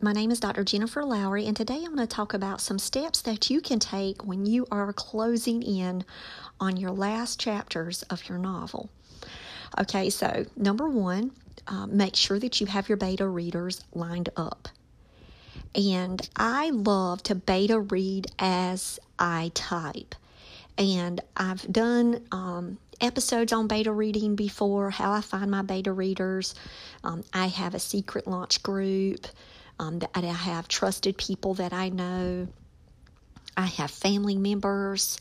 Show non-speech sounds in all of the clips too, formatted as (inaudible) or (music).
My name is Dr. Jennifer Lowry, and today I'm going to talk about some steps that you can take when you are closing in on your last chapters of your novel. Okay, so number one, uh, make sure that you have your beta readers lined up. And I love to beta read as I type. And I've done um, episodes on beta reading before, how I find my beta readers. Um, I have a secret launch group. Um, that I have trusted people that I know. I have family members.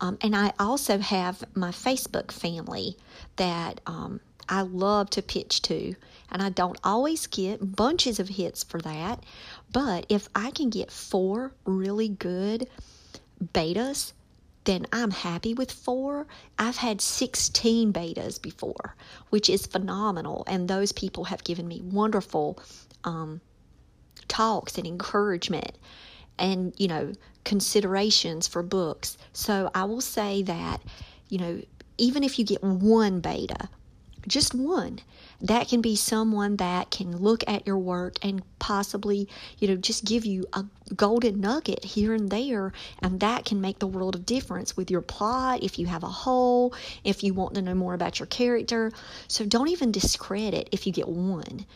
Um, and I also have my Facebook family that um, I love to pitch to. And I don't always get bunches of hits for that. But if I can get four really good betas, then I'm happy with four. I've had 16 betas before, which is phenomenal. And those people have given me wonderful um, talks and encouragement and, you know, considerations for books. So I will say that, you know, even if you get one beta, just one, that can be someone that can look at your work and possibly, you know, just give you a golden nugget here and there. And that can make the world of difference with your plot, if you have a hole, if you want to know more about your character. So don't even discredit if you get one.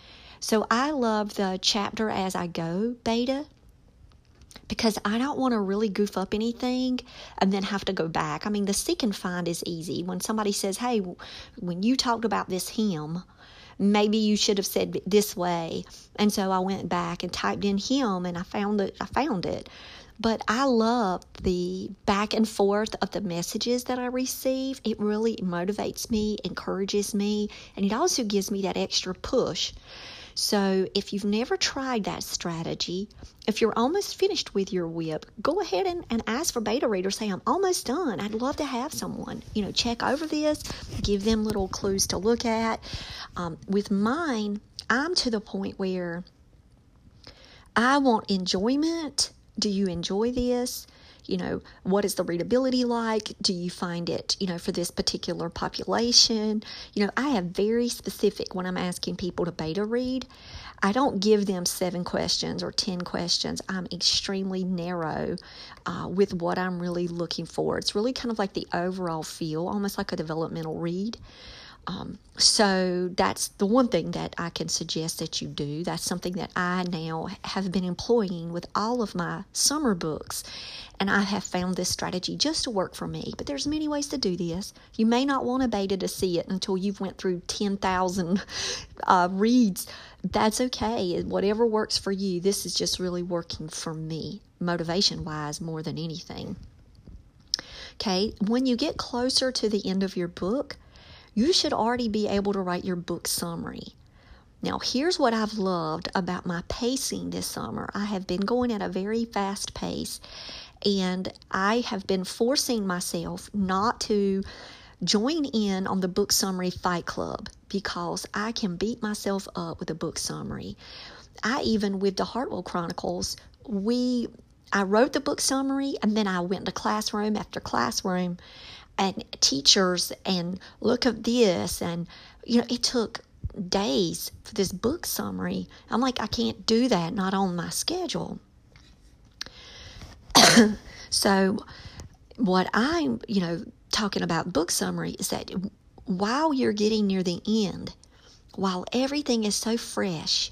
So I love the chapter as I go beta because I don't want to really goof up anything and then have to go back. I mean, the seek and find is easy. When somebody says, hey, when you talked about this hymn, maybe you should have said this way. And so I went back and typed in hymn and I found it. I found it. But I love the back and forth of the messages that I receive. It really motivates me, encourages me, and it also gives me that extra push so if you've never tried that strategy, if you're almost finished with your WIP, go ahead and, and ask for beta readers. Say, I'm almost done. I'd love to have someone, you know, check over this, give them little clues to look at. Um, with mine, I'm to the point where I want enjoyment. Do you enjoy this? You know, what is the readability like? Do you find it, you know, for this particular population? You know, I have very specific when I'm asking people to beta read. I don't give them seven questions or 10 questions. I'm extremely narrow uh, with what I'm really looking for. It's really kind of like the overall feel, almost like a developmental read. Um, so that's the one thing that I can suggest that you do. That's something that I now have been employing with all of my summer books, and I have found this strategy just to work for me. But there's many ways to do this. You may not want a beta to see it until you've went through ten thousand (laughs) uh, reads. That's okay. Whatever works for you. This is just really working for me, motivation wise, more than anything. Okay, when you get closer to the end of your book you should already be able to write your book summary. Now, here's what I've loved about my pacing this summer. I have been going at a very fast pace, and I have been forcing myself not to join in on the book summary fight club because I can beat myself up with a book summary. I even with the Hartwell Chronicles, we I wrote the book summary and then I went to classroom after classroom and teachers and look at this and you know it took days for this book summary. I'm like i can't do that not on my schedule. (coughs) So what I'm, you know, talking about book summary is that while you're getting near the end, while everything is so fresh,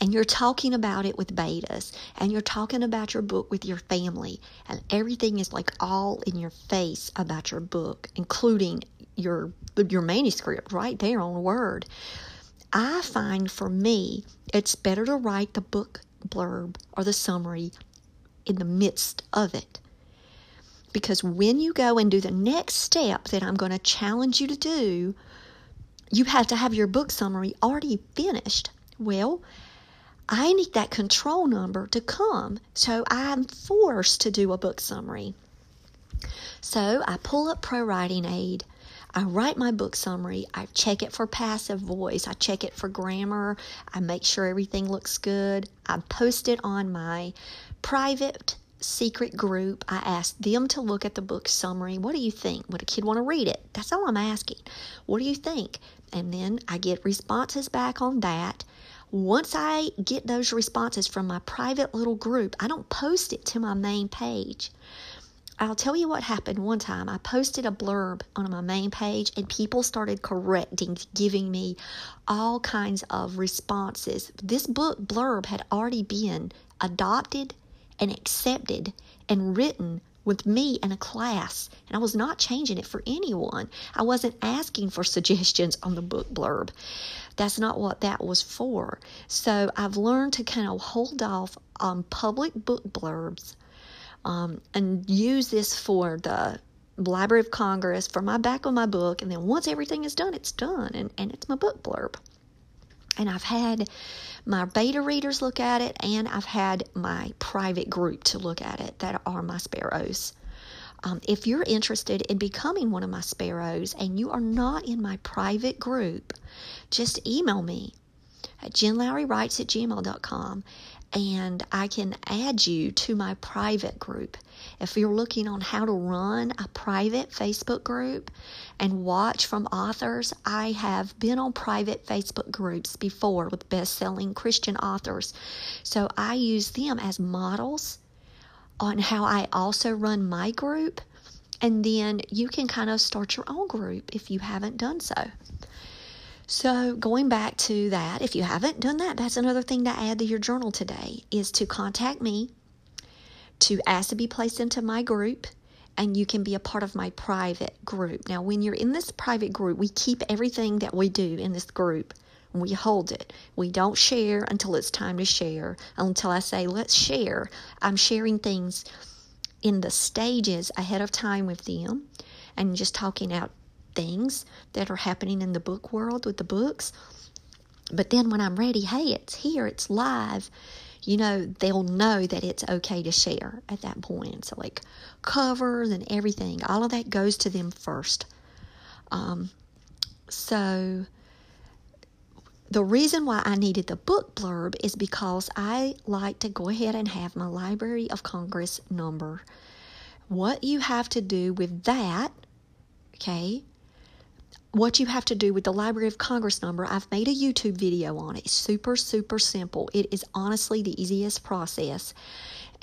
and you're talking about it with betas, and you're talking about your book with your family, and everything is like all in your face about your book, including your your manuscript right there on Word. I find for me, it's better to write the book blurb or the summary in the midst of it. Because when you go and do the next step that I'm going to challenge you to do, you have to have your book summary already finished. Well, I need that control number to come, so I'm forced to do a book summary. So I pull up Pro Writing Aid. I write my book summary. I check it for passive voice. I check it for grammar. I make sure everything looks good. I post it on my private secret group. I ask them to look at the book summary. What do you think? Would a kid want to read it? That's all I'm asking. What do you think? And then I get responses back on that. Once I get those responses from my private little group, I don't post it to my main page. I'll tell you what happened one time. I posted a blurb on my main page and people started correcting, giving me all kinds of responses. This book blurb had already been adopted and accepted and written with me in a class, and I was not changing it for anyone. I wasn't asking for (laughs) suggestions on the book blurb. That's not what that was for. So I've learned to kind of hold off on public book blurbs um, and use this for the Library of Congress for my back of my book. And then once everything is done, it's done, and, and it's my book blurb. And I've had my beta readers look at it, and I've had my private group to look at it that are my sparrows. Um, if you're interested in becoming one of my sparrows and you are not in my private group, just email me at jenlowrywrites at gmail.com and I can add you to my private group. If you're looking on how to run a private Facebook group and watch from authors, I have been on private Facebook groups before with best selling Christian authors. So I use them as models on how I also run my group. And then you can kind of start your own group if you haven't done so. So, going back to that, if you haven't done that, that's another thing to add to your journal today is to contact me to ask to be placed into my group and you can be a part of my private group. Now, when you're in this private group, we keep everything that we do in this group. We hold it. We don't share until it's time to share. Until I say, let's share. I'm sharing things in the stages ahead of time with them and just talking out things that are happening in the book world with the books. But then when I'm ready, hey, it's here, it's live, you know, they'll know that it's okay to share at that point. So, like covers and everything, all of that goes to them first. Um, so, the reason why I needed the book blurb is because I like to go ahead and have my Library of Congress number. What you have to do with that, okay, what you have to do with the Library of Congress number, I've made a YouTube video on it. Super, super simple. It is honestly the easiest process.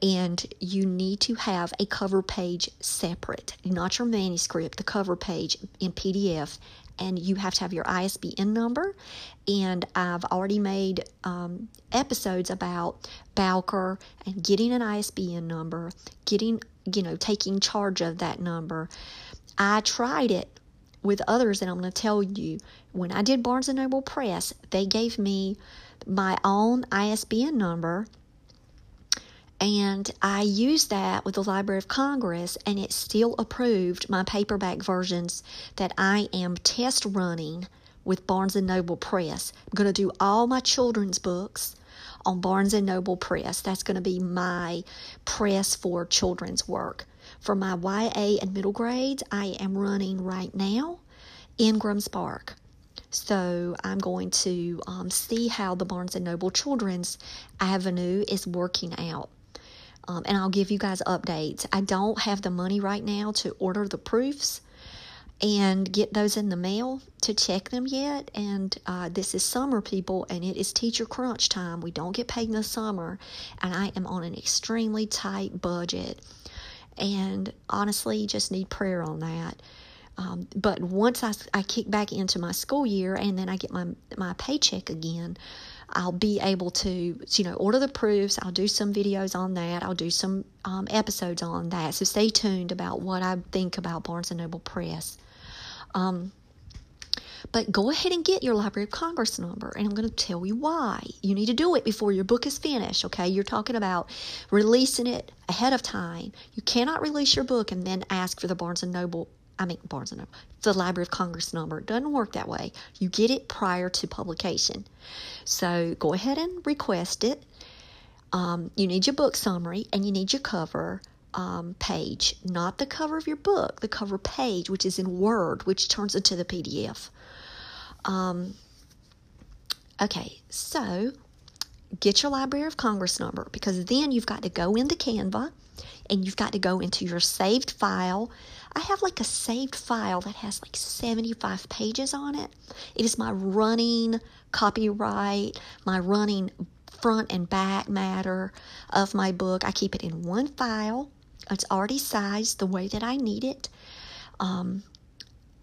And you need to have a cover page separate, not your manuscript, the cover page in PDF. And you have to have your ISBN number. And I've already made um, episodes about Bowker and getting an ISBN number, getting, you know, taking charge of that number. I tried it with others and I'm going to tell you when I did Barnes and Noble Press, they gave me my own ISBN number and I used that with the Library of Congress and it still approved my paperback versions that I am test running with Barnes and Noble Press. I'm going to do all my children's books on Barnes and Noble Press. That's going to be my press for children's work. For my YA and middle grades, I am running right now Ingram Spark. So I'm going to um, see how the Barnes and Noble Children's Avenue is working out. Um, and I'll give you guys updates. I don't have the money right now to order the proofs and get those in the mail to check them yet. And uh, this is summer, people, and it is teacher crunch time. We don't get paid in the summer, and I am on an extremely tight budget. And honestly, just need prayer on that. Um, but once I, I kick back into my school year and then I get my my paycheck again, I'll be able to you know order the proofs. I'll do some videos on that. I'll do some um, episodes on that. So stay tuned about what I think about Barnes and Noble Press. Um, but go ahead and get your Library of Congress number, and I'm going to tell you why. You need to do it before your book is finished, okay? You're talking about releasing it ahead of time. You cannot release your book and then ask for the Barnes and Noble I mean Barnes and Noble, the Library of Congress number. It doesn't work that way. You get it prior to publication. So go ahead and request it. Um, you need your book summary and you need your cover um, page, not the cover of your book, the cover page, which is in Word, which turns into the PDF. Um, okay, so get your Library of Congress number because then you've got to go into Canva and you've got to go into your saved file. I have like a saved file that has like 75 pages on it. It is my running copyright, my running front and back matter of my book. I keep it in one file. It's already sized the way that I need it. Um,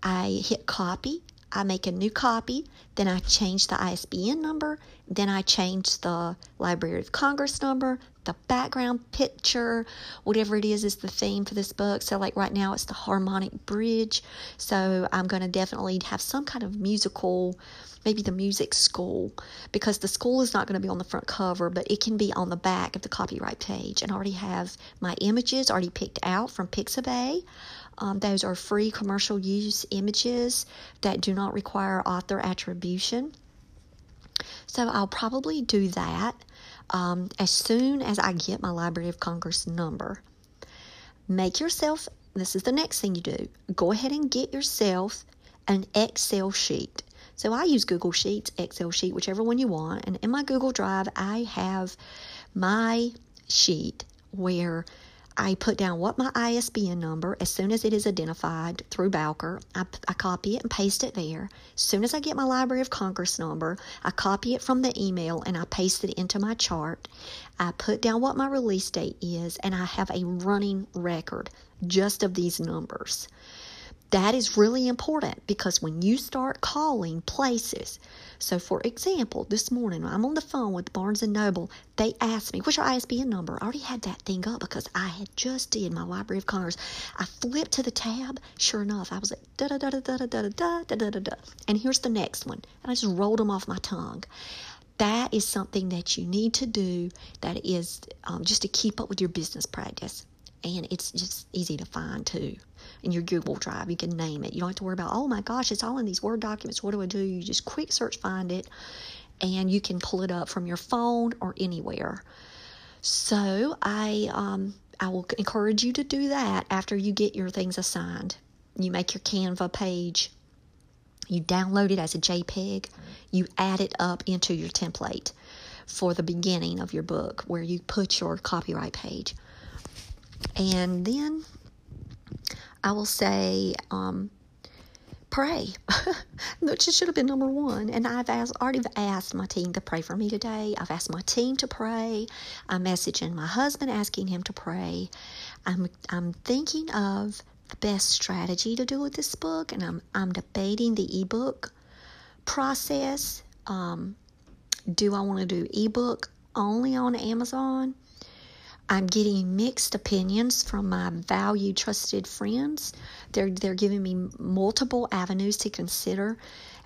I hit copy I make a new copy, then I change the ISBN number, then I change the Library of Congress number, the background picture, whatever it is is the theme for this book. So like right now it's the harmonic bridge. So I'm going to definitely have some kind of musical maybe the music school because the school is not going to be on the front cover, but it can be on the back of the copyright page. And I already have my images already picked out from Pixabay. Um, those are free commercial use images that do not require author attribution. So I'll probably do that um, as soon as I get my Library of Congress number. Make yourself, this is the next thing you do, go ahead and get yourself an Excel sheet. So I use Google Sheets, Excel sheet, whichever one you want. And in my Google Drive, I have my sheet where I put down what my ISBN number as soon as it is identified through Bowker. I, I, copy it and paste it there. As soon as I get my Library of Congress number, I copy it from the email and I paste it into my chart. I put down what my release date is and I have a running record just of these numbers. That is really important because when you start calling places, so for example, this morning I'm on the phone with Barnes and Noble, they asked me, what's your ISBN number? I already had that thing up because I had just did my Library of Congress. I flipped to the tab, sure enough, I was like da da da da da da da da da da da. And here's the next one. And I just rolled them off my tongue that is something that you need to do that is um, just to keep up with your business practice and it's just easy to find too in your Google Drive. You can name it. You don't have to worry about, oh my gosh, it's all in these Word documents. What do I do? You just quick search find it and you can pull it up from your phone or anywhere. So I um, I will encourage you to do that after you get your things assigned. You make your Canva page. You download it as a JPEG. You add it up into your template for the beginning of your book where you put your copyright page. And then I will say, um, pray. (laughs) Which should have been number one. And I've asked, already asked my team to pray for me today. I've asked my team to pray. I'm messaging my husband asking him to pray. I'm I'm thinking of the best strategy to do with this book, and I'm I'm debating the ebook process. Um, do I want to do ebook only on Amazon? I'm getting mixed opinions from my valued, trusted friends. They're, they're giving me multiple avenues to consider.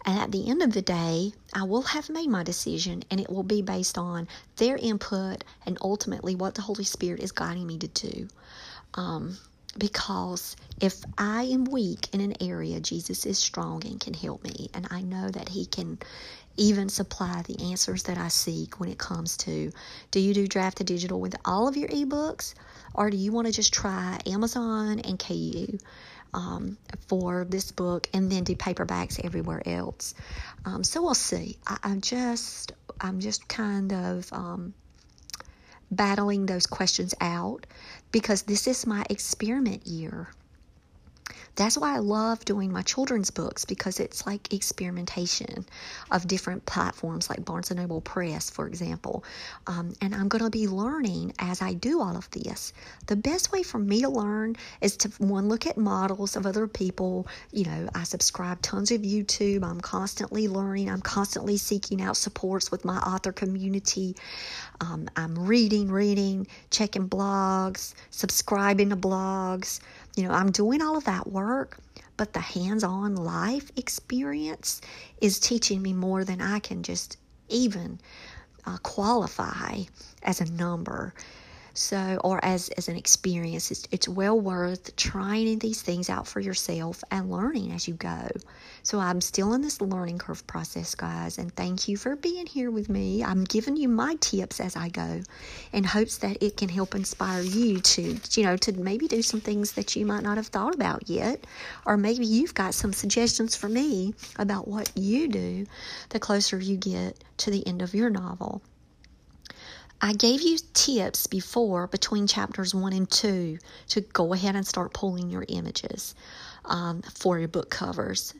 And at the end of the day, I will have made my decision, and it will be based on their input and ultimately what the Holy Spirit is guiding me to do. Um, because if I am weak in an area, Jesus is strong and can help me. And I know that He can even supply the answers that I seek when it comes to do you do draft to digital with all of your ebooks, or do you want to just try Amazon and KU? Um, for this book and then do paperbacks everywhere else. Um, so we'll see. I, am just I'm just kind of um, battling those questions out because this is my experiment year. That's why I love doing my children's books because it's like experimentation of different platforms like Barnes and Noble Press, for example. Um, and I'm going to be learning as I do all of this. The best way for me to learn is to one look at models of other people. You know, I subscribe tons of YouTube. I'm constantly learning. I'm constantly seeking out supports with my author community. Um, I'm reading, reading, checking blogs, subscribing to blogs. You know, I'm doing all of that work, but the hands on life experience is teaching me more than I can just even uh, qualify as a number so or as as an experience it's, it's well worth trying these things out for yourself and learning as you go. So i'm still in this learning curve process guys and thank you for being here with me. I'm giving you my tips as i go in hopes that it can help inspire you to you know to maybe do some things that you might not have thought about yet. Or maybe you've got some suggestions for me about what you do the closer you get to the end of your novel I gave you tips before between chapters one and two to go ahead and start pulling your images um, for your book covers.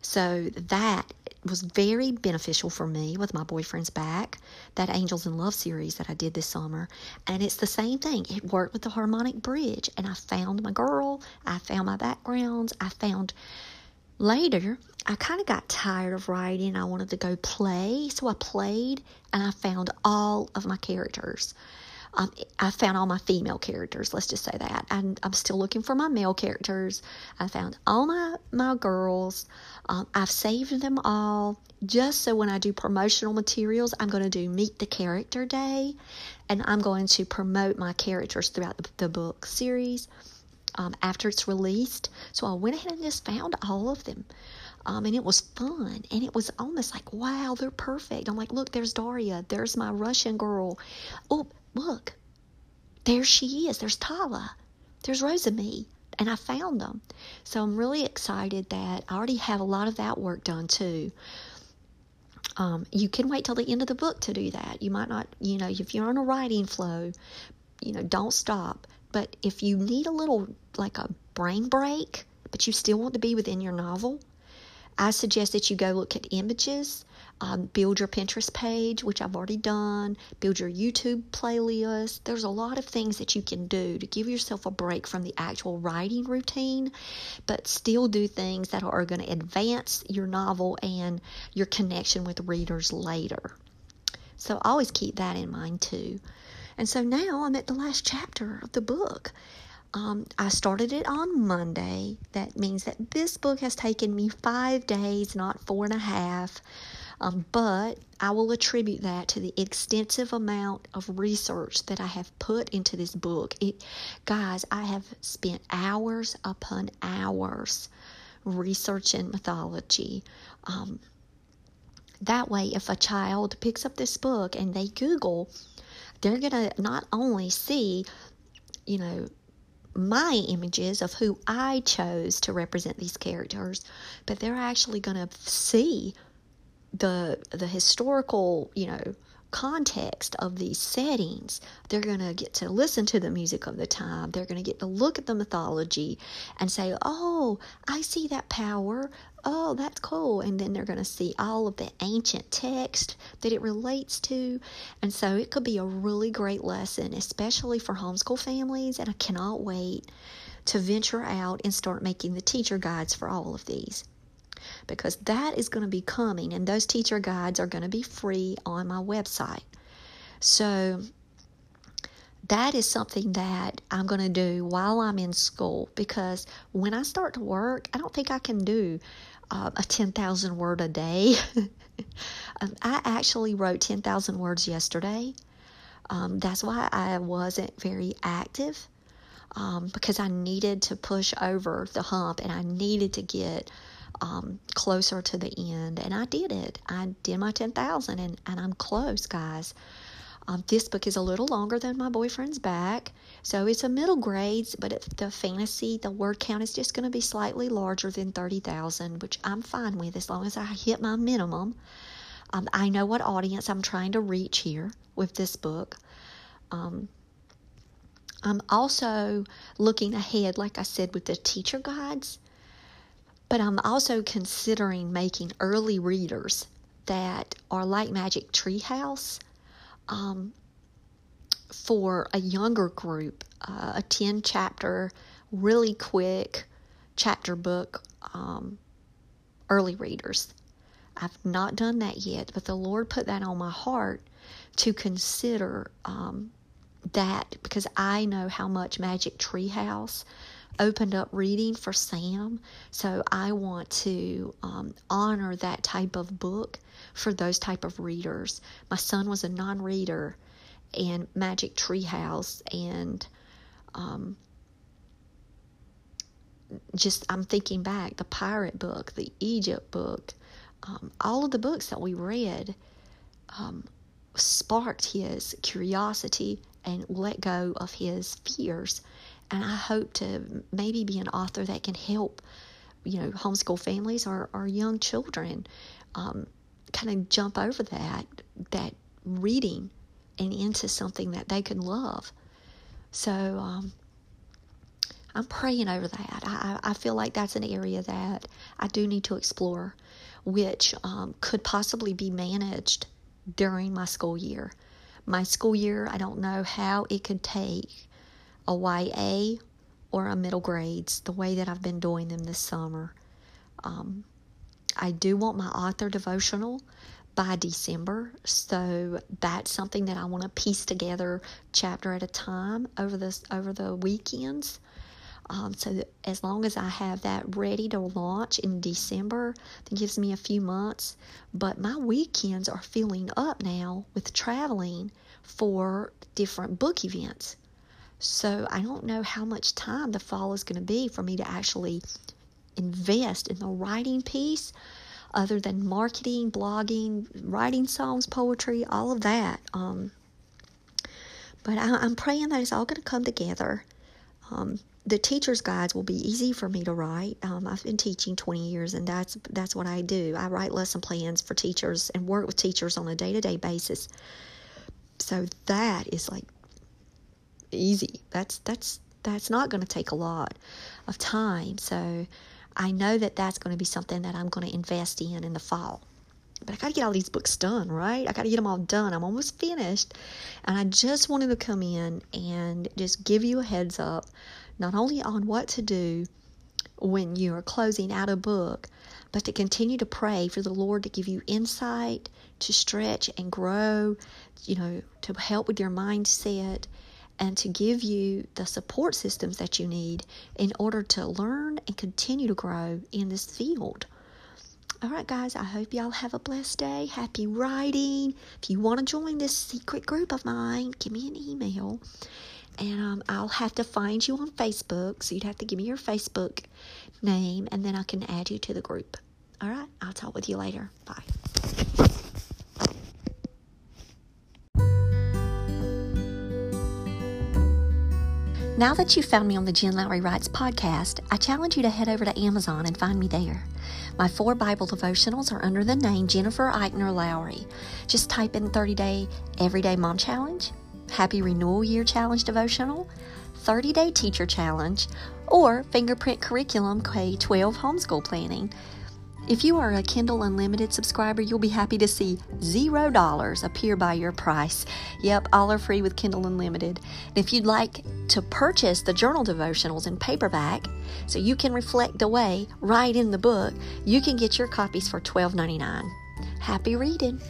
So that was very beneficial for me with my boyfriend's back, that Angels in Love series that I did this summer. And it's the same thing. It worked with the harmonic bridge. And I found my girl, I found my backgrounds, I found later I kind of got tired of writing. I wanted to go play, so I played and I found all of my characters. Um, I found all my female characters, let's just say that. And I'm still looking for my male characters. I found all my, my girls. Um, I've saved them all just so when I do promotional materials, I'm going to do Meet the Character Day and I'm going to promote my characters throughout the, the book series um, after it's released. So I went ahead and just found all of them. Um, and it was fun. And it was almost like, wow, they're perfect. I'm like, look, there's Daria. There's my Russian girl. Oh, look, there she is. There's Tala. There's Rosamie. And I found them. So I'm really excited that I already have a lot of that work done too. Um, you can wait till the end of the book to do that. You might not, you know, if you're on a writing flow, you know, don't stop. But if you need a little, like a brain break, but you still want to be within your novel, I suggest that you go look at images, um, build your Pinterest page, which I've already done, build your YouTube playlist. There's a lot of things that you can do to give yourself a break from the actual writing routine, but still do things that are going to advance your novel and your connection with readers later. So always keep that in mind too. And so now I'm at the last chapter of the book. Um, I started it on Monday. That means that this book has taken me five days, not four and a half. Um, but I will attribute that to the extensive amount of research that I have put into this book. It, guys, I have spent hours upon hours researching mythology. Um, that way, if a child picks up this book and they Google, they're going to not only see, you know, my images of who I chose to represent these characters, but they're actually going to see the the historical, you know, context of these settings. They're going to get to listen to the music of the time. They're going to get to look at the mythology and say, "Oh, I see that power oh, that's cool. And then they're going to see all of the ancient text that it relates to. And so it could be a really great lesson, especially for homeschool families. And I cannot wait to venture out and start making the teacher guides for all of these. Because that is going to be coming, and those teacher guides are going to be free on my website. So that is something that I'm going to do while I'm in school because when I start to work, I don't think I can do uh, a 10,000 word a day. (laughs) um, I actually wrote 10,000 words yesterday. Um, that's why I wasn't very active um, because I needed to push over the hump and I needed to get um, closer to the end. And I did it. I did my 10,000 and, and I'm close, guys. Um, this book is a little longer than my boyfriend's back, so it's a middle grades, but it, the fantasy, the word count is just going to be slightly larger than 30,000, which I'm fine with as long as I hit my minimum. Um, I know what audience I'm trying to reach here with this book. Um, I'm also looking ahead, like I said, with the teacher guides. But I'm also considering making early readers that are like Magic Treehouse um, for a younger group, uh, a 10 chapter, really quick chapter book, um, early readers. I've not done that yet, but the Lord put that on my heart to consider um, that because I know how much Magic Treehouse opened up reading for Sam. So I want to um, honor that type of book for those type of readers. My son was a non-reader, and Magic Treehouse, and um, just I'm thinking back the pirate book, the Egypt book, um, all of the books that we read um, sparked his curiosity and let go of his fears. And I hope to maybe be an author that can help, you know, homeschool families or, young children um, kind of jump over that that reading and into something that they can love. So um, I'm praying over that. I, I feel like that's an area that I do need to explore, which um, could possibly be managed during my school year. My school year, I don't know how it could take a YA or a middle grades the way that I've been doing them this summer. Um, I do want my author devotional by December, so that's something that I want to piece together chapter at a time over this over the weekends. Um, so as long as I have that ready to launch in December, that gives me a few months. But my weekends are filling up now with traveling for different book events. So I don't know how much time the fall is going to be for me to actually invest in the writing piece other than marketing, blogging, writing songs, poetry, all of that. Um, but I, am praying that it's all going to come together. Um, the teacher's guides will be easy for me to write. Um, I've been teaching 20 years, and that's that's what I do. I write lesson plans for teachers and work with teachers on a day to day basis. So that is like easy. That's that's that's not going to take a lot of time. So I know that that's going to be something that I'm going to invest in in the fall. But I got to get all these books done, right? I got to get them all done. I'm almost finished. And I just wanted to come in and just give you a heads up, not only on what to do when you are closing out a book, but to continue to pray for the Lord to give you insight, to stretch and grow, you know, to help with your mindset and to give you the support systems that you need in order to learn and continue to grow in this field. All right, guys, I hope y'all have a blessed day. Happy writing. If you want to join this secret group of mine, give me an email. And um, I'll have to find you on Facebook. So you'd have to give me your Facebook name, and then I can add you to the group. All right, I'll talk with you later. Bye. Now that you've found me on the Jen Lowry Writes podcast, I challenge you to head over to Amazon and find me there. My four Bible devotionals are under the name Jennifer Eichner Lowry. Just type in 30 Day Everyday Mom Challenge, Happy Renewal Year Challenge Devotional, 30 Day Teacher Challenge, or Fingerprint Curriculum K 12 Homeschool Planning. If you are a Kindle Unlimited subscriber, you'll be happy to see zero dollars appear by your price. Yep, all are free with Kindle Unlimited. And if you'd like to purchase the journal devotionals in paperback so you can reflect away right in the book, you can get your copies for $12.99. Happy reading!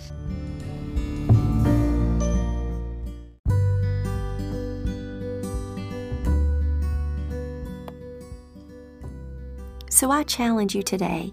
So I challenge you today